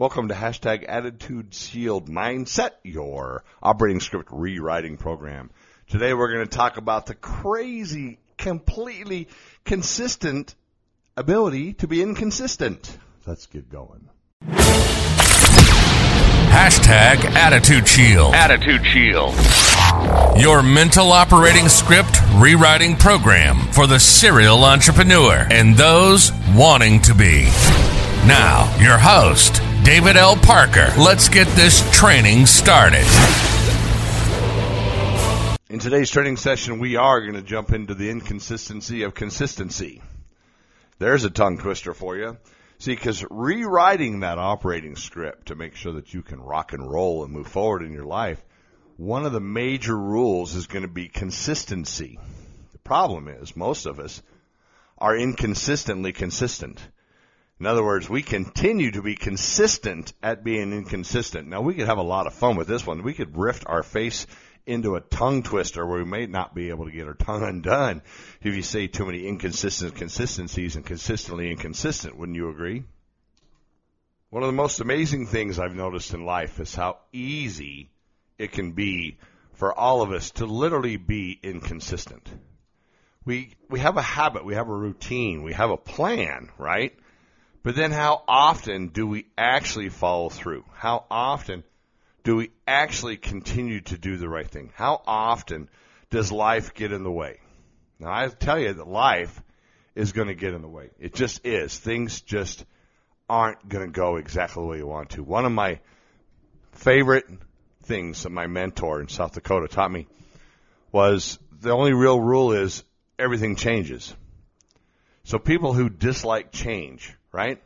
Welcome to hashtag Attitude Shield Mindset, your operating script rewriting program. Today we're going to talk about the crazy, completely consistent ability to be inconsistent. Let's get going. Hashtag Attitude Shield. Attitude Shield. Your mental operating script rewriting program for the serial entrepreneur and those wanting to be. Now, your host, David L. Parker. Let's get this training started. In today's training session, we are going to jump into the inconsistency of consistency. There's a tongue twister for you. See, because rewriting that operating script to make sure that you can rock and roll and move forward in your life, one of the major rules is going to be consistency. The problem is most of us are inconsistently consistent. In other words, we continue to be consistent at being inconsistent. Now we could have a lot of fun with this one. We could rift our face into a tongue twister where we may not be able to get our tongue undone if you say too many inconsistent consistencies and consistently inconsistent. Wouldn't you agree? One of the most amazing things I've noticed in life is how easy it can be for all of us to literally be inconsistent. We, we have a habit, we have a routine, we have a plan, right? But then how often do we actually follow through? How often do we actually continue to do the right thing? How often does life get in the way? Now, I tell you that life is going to get in the way. It just is. Things just aren't going to go exactly the way you want to. One of my favorite things that my mentor in South Dakota taught me was the only real rule is everything changes. So people who dislike change, right?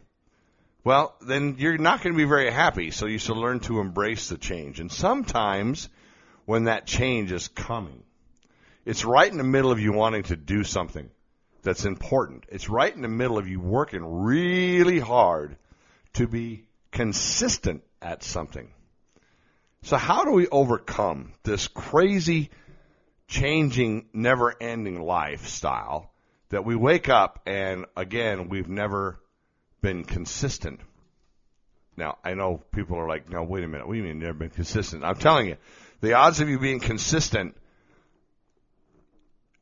well, then you're not going to be very happy. So you should learn to embrace the change. And sometimes when that change is coming, it's right in the middle of you wanting to do something that's important. It's right in the middle of you working really hard to be consistent at something. So how do we overcome this crazy, changing, never ending lifestyle that we wake up and again, we've never been consistent. Now, I know people are like, no, wait a minute. What do you mean never been consistent? I'm telling you, the odds of you being consistent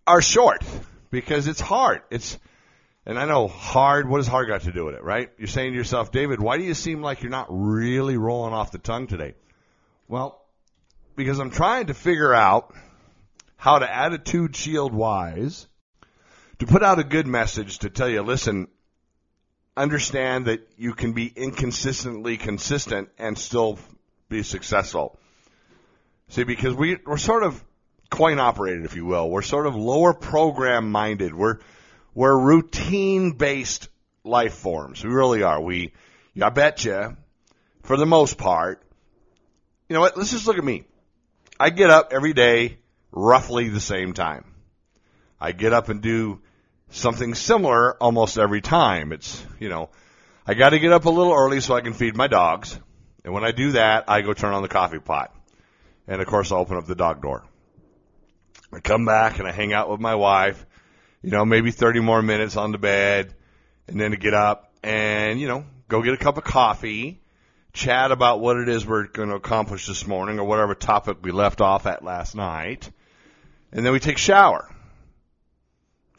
are short because it's hard. It's, and I know hard, what does hard got to do with it, right? You're saying to yourself, David, why do you seem like you're not really rolling off the tongue today? Well, because I'm trying to figure out how to attitude shield wise to put out a good message to tell you, listen, understand that you can be inconsistently consistent and still be successful. See, because we, we're sort of coin operated, if you will. We're sort of lower program minded. We're, we're routine based life forms. We really are. We, I bet you, for the most part, you know what? Let's just look at me. I get up every day roughly the same time. I get up and do something similar almost every time. It's, you know, I got to get up a little early so I can feed my dogs. And when I do that, I go turn on the coffee pot. And of course, I open up the dog door. I come back and I hang out with my wife, you know, maybe 30 more minutes on the bed and then to get up and, you know, go get a cup of coffee, chat about what it is we're going to accomplish this morning or whatever topic we left off at last night. And then we take shower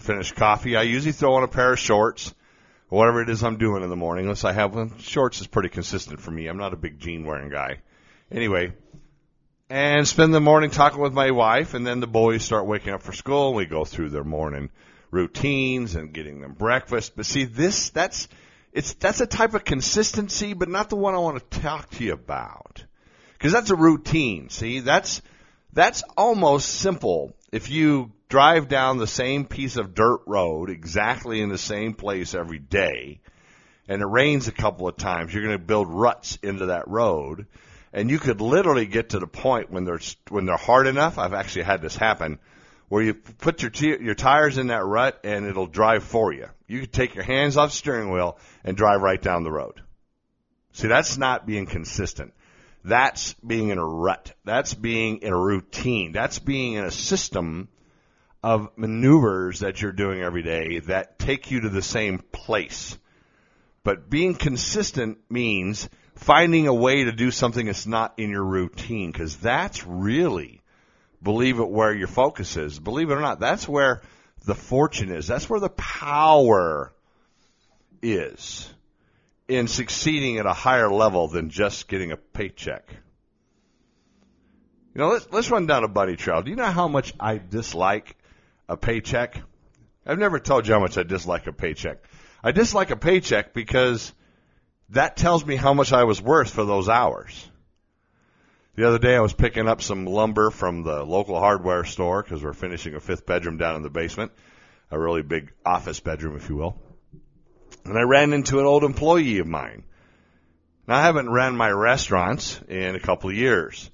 finish coffee. I usually throw on a pair of shorts, whatever it is I'm doing in the morning. Unless I have one. Shorts is pretty consistent for me. I'm not a big jean wearing guy. Anyway, and spend the morning talking with my wife, and then the boys start waking up for school, we go through their morning routines and getting them breakfast. But see, this that's it's that's a type of consistency, but not the one I want to talk to you about, because that's a routine. See, that's that's almost simple if you drive down the same piece of dirt road exactly in the same place every day and it rains a couple of times, you're going to build ruts into that road. And you could literally get to the point when they're when they're hard enough. I've actually had this happen, where you put your t- your tires in that rut and it'll drive for you. You could take your hands off steering wheel and drive right down the road. See, that's not being consistent. That's being in a rut. That's being in a routine. That's being in a system of maneuvers that you're doing every day that take you to the same place. But being consistent means finding a way to do something that's not in your routine because that's really, believe it, where your focus is. Believe it or not, that's where the fortune is. That's where the power is in succeeding at a higher level than just getting a paycheck. You know, let's, let's run down a bunny trail. Do you know how much I dislike a paycheck? I've never told you how much I dislike a paycheck. I dislike a paycheck because that tells me how much I was worth for those hours. The other day I was picking up some lumber from the local hardware store because we're finishing a fifth bedroom down in the basement, a really big office bedroom, if you will. And I ran into an old employee of mine. Now I haven't ran my restaurants in a couple of years.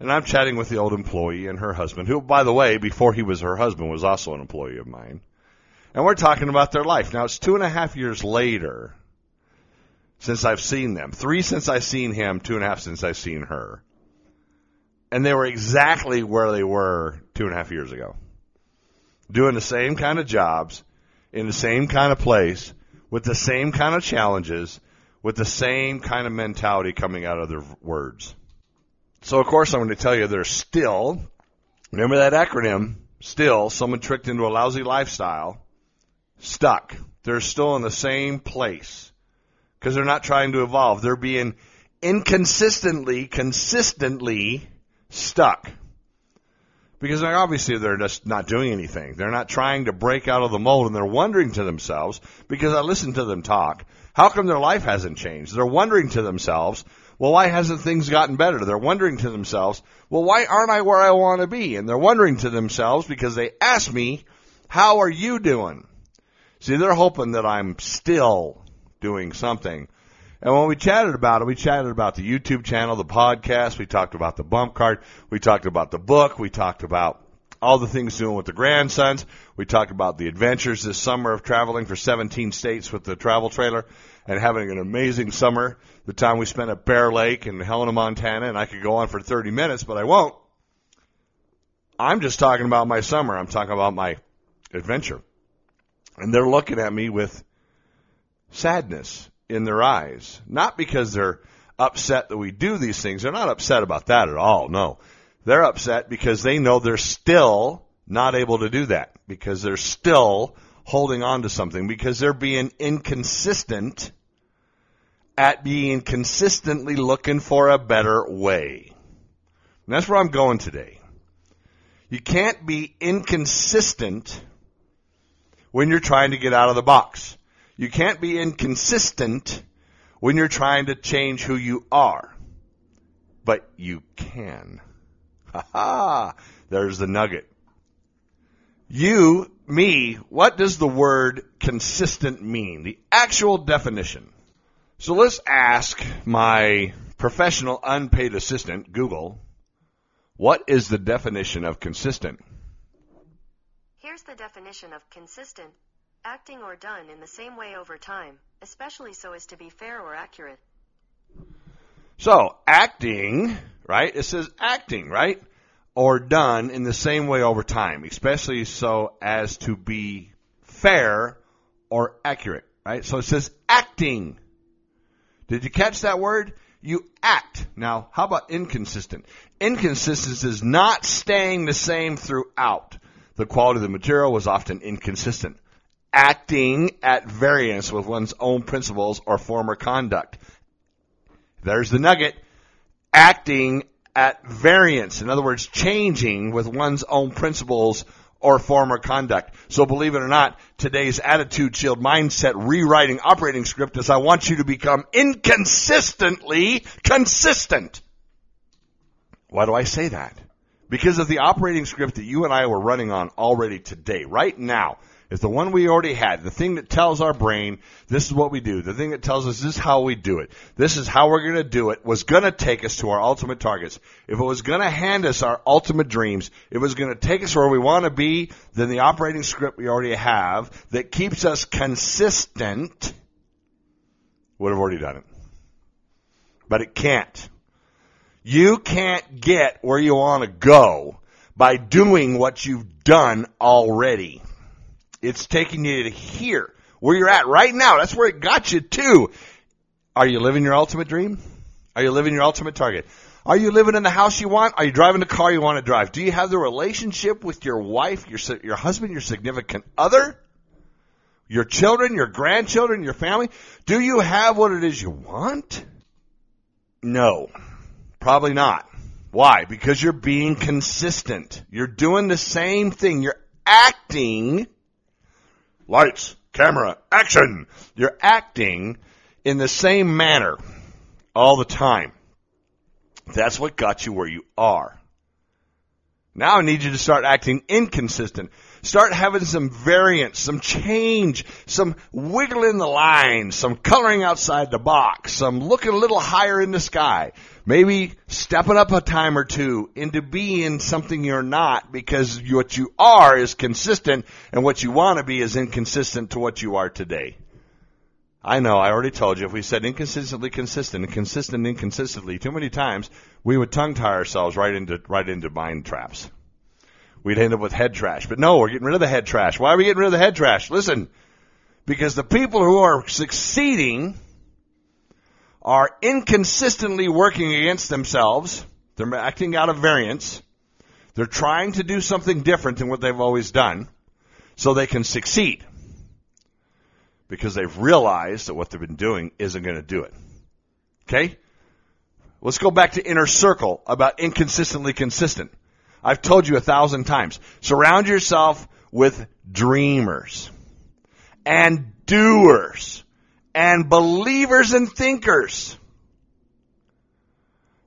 And I'm chatting with the old employee and her husband, who, by the way, before he was her husband, was also an employee of mine. And we're talking about their life. Now it's two and a half years later since I've seen them. Three since I've seen him, two and a half since I've seen her. And they were exactly where they were two and a half years ago. Doing the same kind of jobs, in the same kind of place, with the same kind of challenges, with the same kind of mentality coming out of their words. So of course I'm going to tell you they're still, remember that acronym, still, someone tricked into a lousy lifestyle, stuck. They're still in the same place because they're not trying to evolve. They're being inconsistently, consistently stuck. Because obviously they're just not doing anything. They're not trying to break out of the mold and they're wondering to themselves, because I listen to them talk, how come their life hasn't changed? They're wondering to themselves, well, why hasn't things gotten better? They're wondering to themselves, well, why aren't I where I want to be? And they're wondering to themselves because they ask me, how are you doing? See, they're hoping that I'm still doing something. And when we chatted about it, we chatted about the YouTube channel, the podcast, we talked about the bump card, we talked about the book, we talked about all the things doing with the grandsons, we talked about the adventures this summer of traveling for 17 states with the travel trailer and having an amazing summer. The time we spent at Bear Lake in Helena, Montana, and I could go on for 30 minutes, but I won't. I'm just talking about my summer. I'm talking about my adventure. And they're looking at me with sadness in their eyes. Not because they're upset that we do these things. They're not upset about that at all. No. They're upset because they know they're still not able to do that because they're still holding on to something because they're being inconsistent at being consistently looking for a better way. And that's where I'm going today. You can't be inconsistent when you're trying to get out of the box. You can't be inconsistent when you're trying to change who you are. But you can. Ha ha! There's the nugget. You, me, what does the word consistent mean? The actual definition. So let's ask my professional unpaid assistant, Google, what is the definition of consistent? Here's the definition of consistent acting or done in the same way over time, especially so as to be fair or accurate. So, acting, right? It says acting, right? Or done in the same way over time, especially so as to be fair or accurate, right? So it says acting. Did you catch that word? You act. Now, how about inconsistent? Inconsistency is not staying the same throughout. The quality of the material was often inconsistent acting at variance with one's own principles or former conduct. There's the nugget. Acting at variance. In other words, changing with one's own principles or former conduct. So believe it or not, today's attitude shield mindset rewriting operating script is I want you to become inconsistently consistent. Why do I say that? Because of the operating script that you and I were running on already today, right now is the one we already had. The thing that tells our brain this is what we do. The thing that tells us this is how we do it. This is how we're going to do it was going to take us to our ultimate targets. If it was going to hand us our ultimate dreams, if it was going to take us where we want to be, then the operating script we already have that keeps us consistent would have already done it. But it can't. You can't get where you want to go by doing what you've done already. It's taking you to here, where you're at right now. That's where it got you to. Are you living your ultimate dream? Are you living your ultimate target? Are you living in the house you want? Are you driving the car you want to drive? Do you have the relationship with your wife, your your husband, your significant other, your children, your grandchildren, your family? Do you have what it is you want? No. Probably not. Why? Because you're being consistent. You're doing the same thing. You're acting lights, camera, action. You're acting in the same manner all the time. That's what got you where you are. Now I need you to start acting inconsistent. Start having some variance, some change, some wiggling the lines, some coloring outside the box, some looking a little higher in the sky. Maybe stepping up a time or two into being something you're not because what you are is consistent and what you want to be is inconsistent to what you are today. I know, I already told you, if we said inconsistently consistent and consistent inconsistently too many times, we would tongue tie ourselves right into, right into mind traps. We'd end up with head trash. But no, we're getting rid of the head trash. Why are we getting rid of the head trash? Listen, because the people who are succeeding are inconsistently working against themselves. They're acting out of variance. They're trying to do something different than what they've always done so they can succeed because they've realized that what they've been doing isn't going to do it. Okay? Let's go back to inner circle about inconsistently consistent. I've told you a thousand times. Surround yourself with dreamers and doers and believers and thinkers.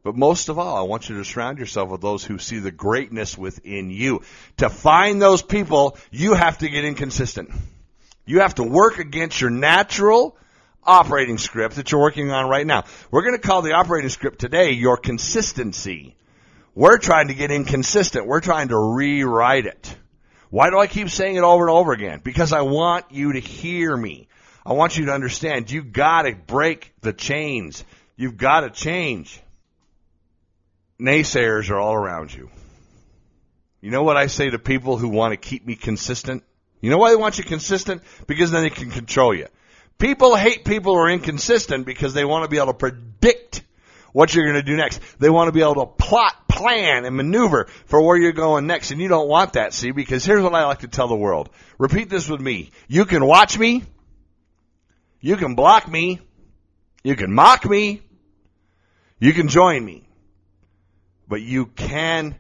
But most of all, I want you to surround yourself with those who see the greatness within you. To find those people, you have to get inconsistent. You have to work against your natural operating script that you're working on right now. We're going to call the operating script today your consistency. We're trying to get inconsistent. We're trying to rewrite it. Why do I keep saying it over and over again? Because I want you to hear me. I want you to understand you gotta break the chains. You've gotta change. Naysayers are all around you. You know what I say to people who want to keep me consistent? You know why they want you consistent? Because then they can control you. People hate people who are inconsistent because they want to be able to predict what you're going to do next. They want to be able to plot, plan, and maneuver for where you're going next. And you don't want that, see, because here's what I like to tell the world. Repeat this with me. You can watch me. You can block me. You can mock me. You can join me. But you cannot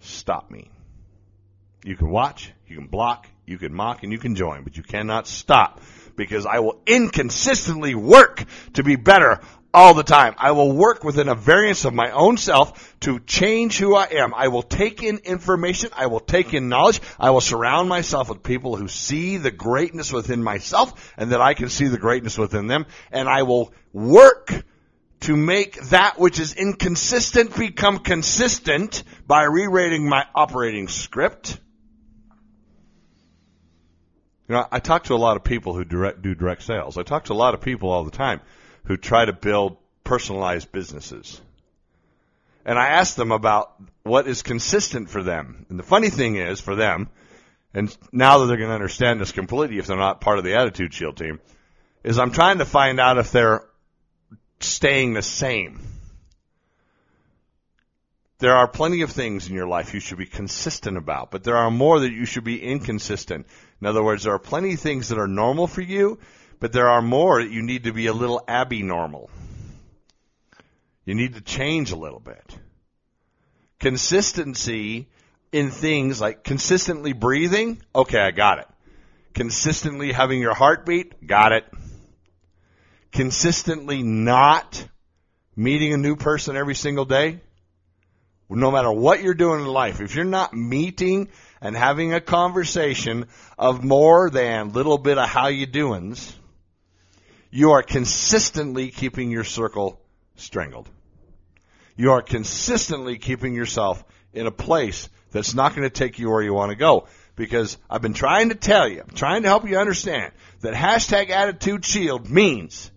stop me. You can watch, you can block, you can mock, and you can join, but you cannot stop because I will inconsistently work to be better all the time. I will work within a variance of my own self to change who I am. I will take in information. I will take in knowledge. I will surround myself with people who see the greatness within myself and that I can see the greatness within them. And I will work to make that which is inconsistent become consistent by rewriting my operating script. You know, I talk to a lot of people who direct, do direct sales. I talk to a lot of people all the time who try to build personalized businesses. And I ask them about what is consistent for them. And the funny thing is, for them, and now that they're going to understand this completely if they're not part of the Attitude Shield team, is I'm trying to find out if they're staying the same. There are plenty of things in your life you should be consistent about, but there are more that you should be inconsistent. In other words, there are plenty of things that are normal for you, but there are more that you need to be a little abnormal. You need to change a little bit. Consistency in things like consistently breathing, okay, I got it. Consistently having your heartbeat, got it. Consistently not meeting a new person every single day, no matter what you're doing in life, if you're not meeting and having a conversation of more than little bit of how you doings, you are consistently keeping your circle strangled. You are consistently keeping yourself in a place that's not going to take you where you want to go. Because I've been trying to tell you, I'm trying to help you understand that hashtag attitude shield means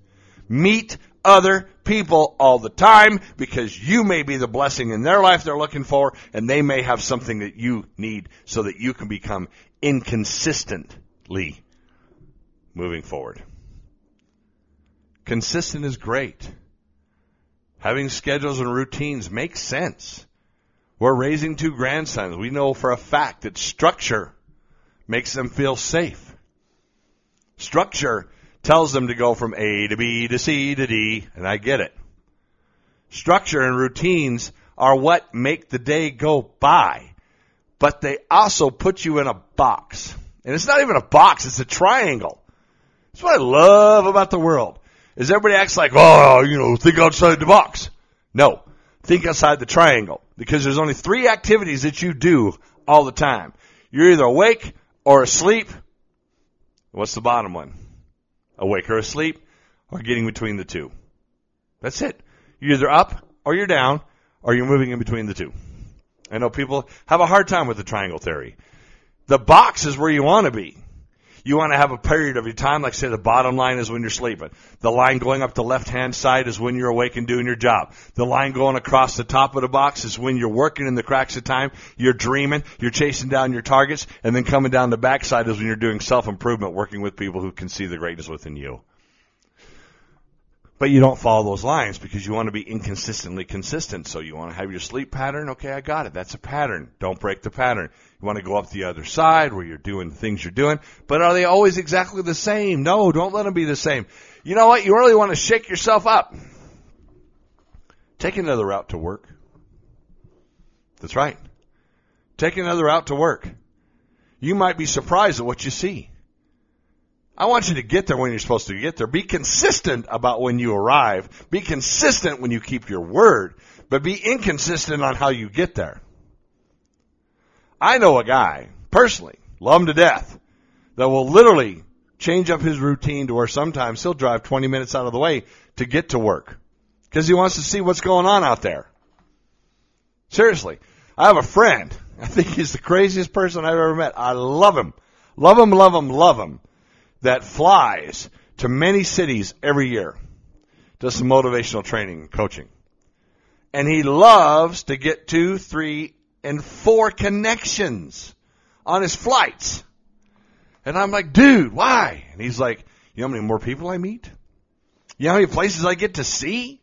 meet other people all the time because you may be the blessing in their life they're looking for and they may have something that you need so that you can become inconsistently moving forward. Consistent is great. Having schedules and routines makes sense. We're raising two grandsons. We know for a fact that structure makes them feel safe. Structure tells them to go from A to B to C to D, and I get it. Structure and routines are what make the day go by, but they also put you in a box. And it's not even a box, it's a triangle. That's what I love about the world. Is everybody acts like, oh, you know, think outside the box. No. Think outside the triangle. Because there's only three activities that you do all the time. You're either awake or asleep. What's the bottom one? Awake or asleep or getting between the two. That's it. You're either up or you're down or you're moving in between the two. I know people have a hard time with the triangle theory. The box is where you want to be. You want to have a period of your time, like say the bottom line is when you're sleeping. The line going up the left hand side is when you're awake and doing your job. The line going across the top of the box is when you're working in the cracks of time, you're dreaming, you're chasing down your targets, and then coming down the backside is when you're doing self improvement, working with people who can see the greatness within you. But you don't follow those lines because you want to be inconsistently consistent. So you want to have your sleep pattern. Okay, I got it. That's a pattern. Don't break the pattern. You want to go up the other side where you're doing the things you're doing. But are they always exactly the same? No, don't let them be the same. You know what? You really want to shake yourself up. Take another route to work. That's right. Take another route to work. You might be surprised at what you see. I want you to get there when you're supposed to get there. Be consistent about when you arrive. Be consistent when you keep your word, but be inconsistent on how you get there. I know a guy, personally, love him to death, that will literally change up his routine to where sometimes he'll drive 20 minutes out of the way to get to work because he wants to see what's going on out there. Seriously. I have a friend. I think he's the craziest person I've ever met. I love him. Love him, love him, love him that flies to many cities every year, does some motivational training and coaching. And he loves to get two, three, and four connections on his flights. And I'm like, dude, why? And he's like, you know how many more people I meet? You know how many places I get to see?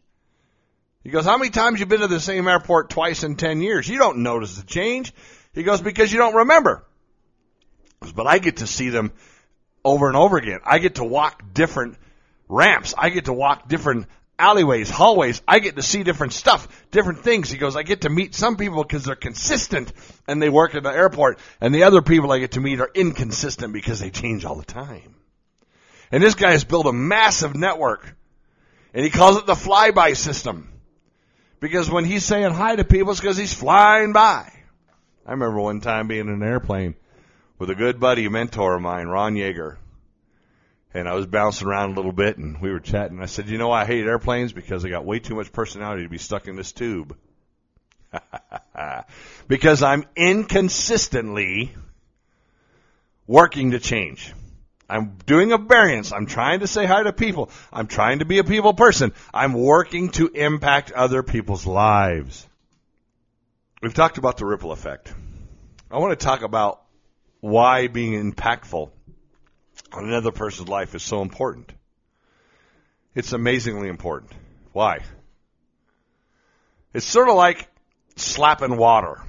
He goes, how many times you've been to the same airport twice in 10 years? You don't notice the change. He goes, because you don't remember. But I get to see them over and over again. I get to walk different ramps. I get to walk different alleyways, hallways. I get to see different stuff, different things. He goes, I get to meet some people because they're consistent and they work at the airport. And the other people I get to meet are inconsistent because they change all the time. And this guy has built a massive network. And he calls it the flyby system. Because when he's saying hi to people, it's because he's flying by. I remember one time being in an airplane with a good buddy, mentor of mine, Ron Yeager. And I was bouncing around a little bit and we were chatting. I said, you know, I hate airplanes because I got way too much personality to be stuck in this tube. because I'm inconsistently working to change. I'm doing a variance. I'm trying to say hi to people. I'm trying to be a people person. I'm working to impact other people's lives. We've talked about the ripple effect. I want to talk about why being impactful on another person's life is so important. It's amazingly important. Why? It's sort of like slapping water.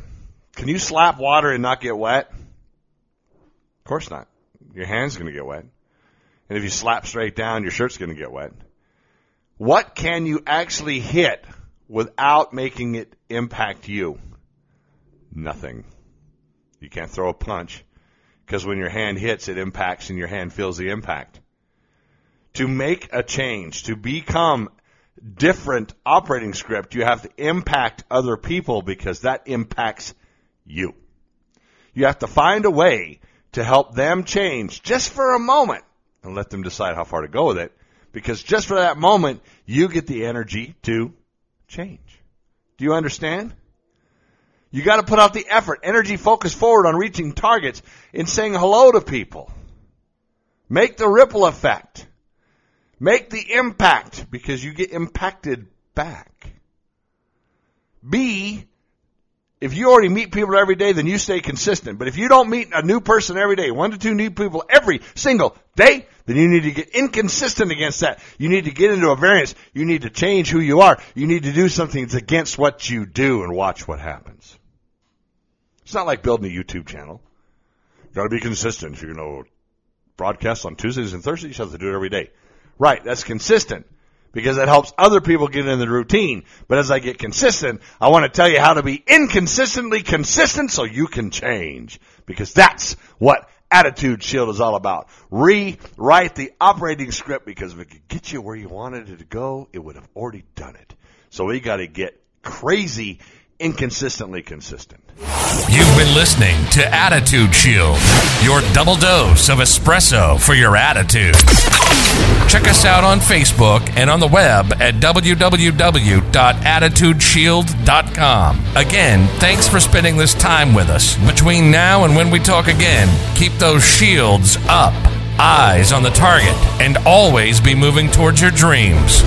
Can you slap water and not get wet? Of course not. Your hand's going to get wet. And if you slap straight down, your shirt's going to get wet. What can you actually hit without making it impact you? Nothing. You can't throw a punch. Because when your hand hits, it impacts and your hand feels the impact. To make a change, to become different operating script, you have to impact other people because that impacts you. You have to find a way to help them change just for a moment and let them decide how far to go with it because just for that moment, you get the energy to change. Do you understand? You got to put out the effort, energy, focus forward on reaching targets in saying hello to people. Make the ripple effect. Make the impact because you get impacted back. B, if you already meet people every day, then you stay consistent. But if you don't meet a new person every day, one to two new people every single day, then you need to get inconsistent against that. You need to get into a variance. You need to change who you are. You need to do something that's against what you do and watch what happens. It's not like building a YouTube channel. You gotta be consistent. You're gonna broadcast on Tuesdays and Thursdays, you have to do it every day. Right, that's consistent because it helps other people get in the routine. But as I get consistent, I want to tell you how to be inconsistently consistent so you can change because that's what Attitude Shield is all about. Rewrite the operating script because if it could get you where you wanted it to go, it would have already done it. So we got to get crazy inconsistently consistent. You've been listening to Attitude Shield, your double dose of espresso for your attitude. Check us out on Facebook and on the web at www.attitudeshield.com. Again, thanks for spending this time with us. Between now and when we talk again, keep those shields up, eyes on the target, and always be moving towards your dreams.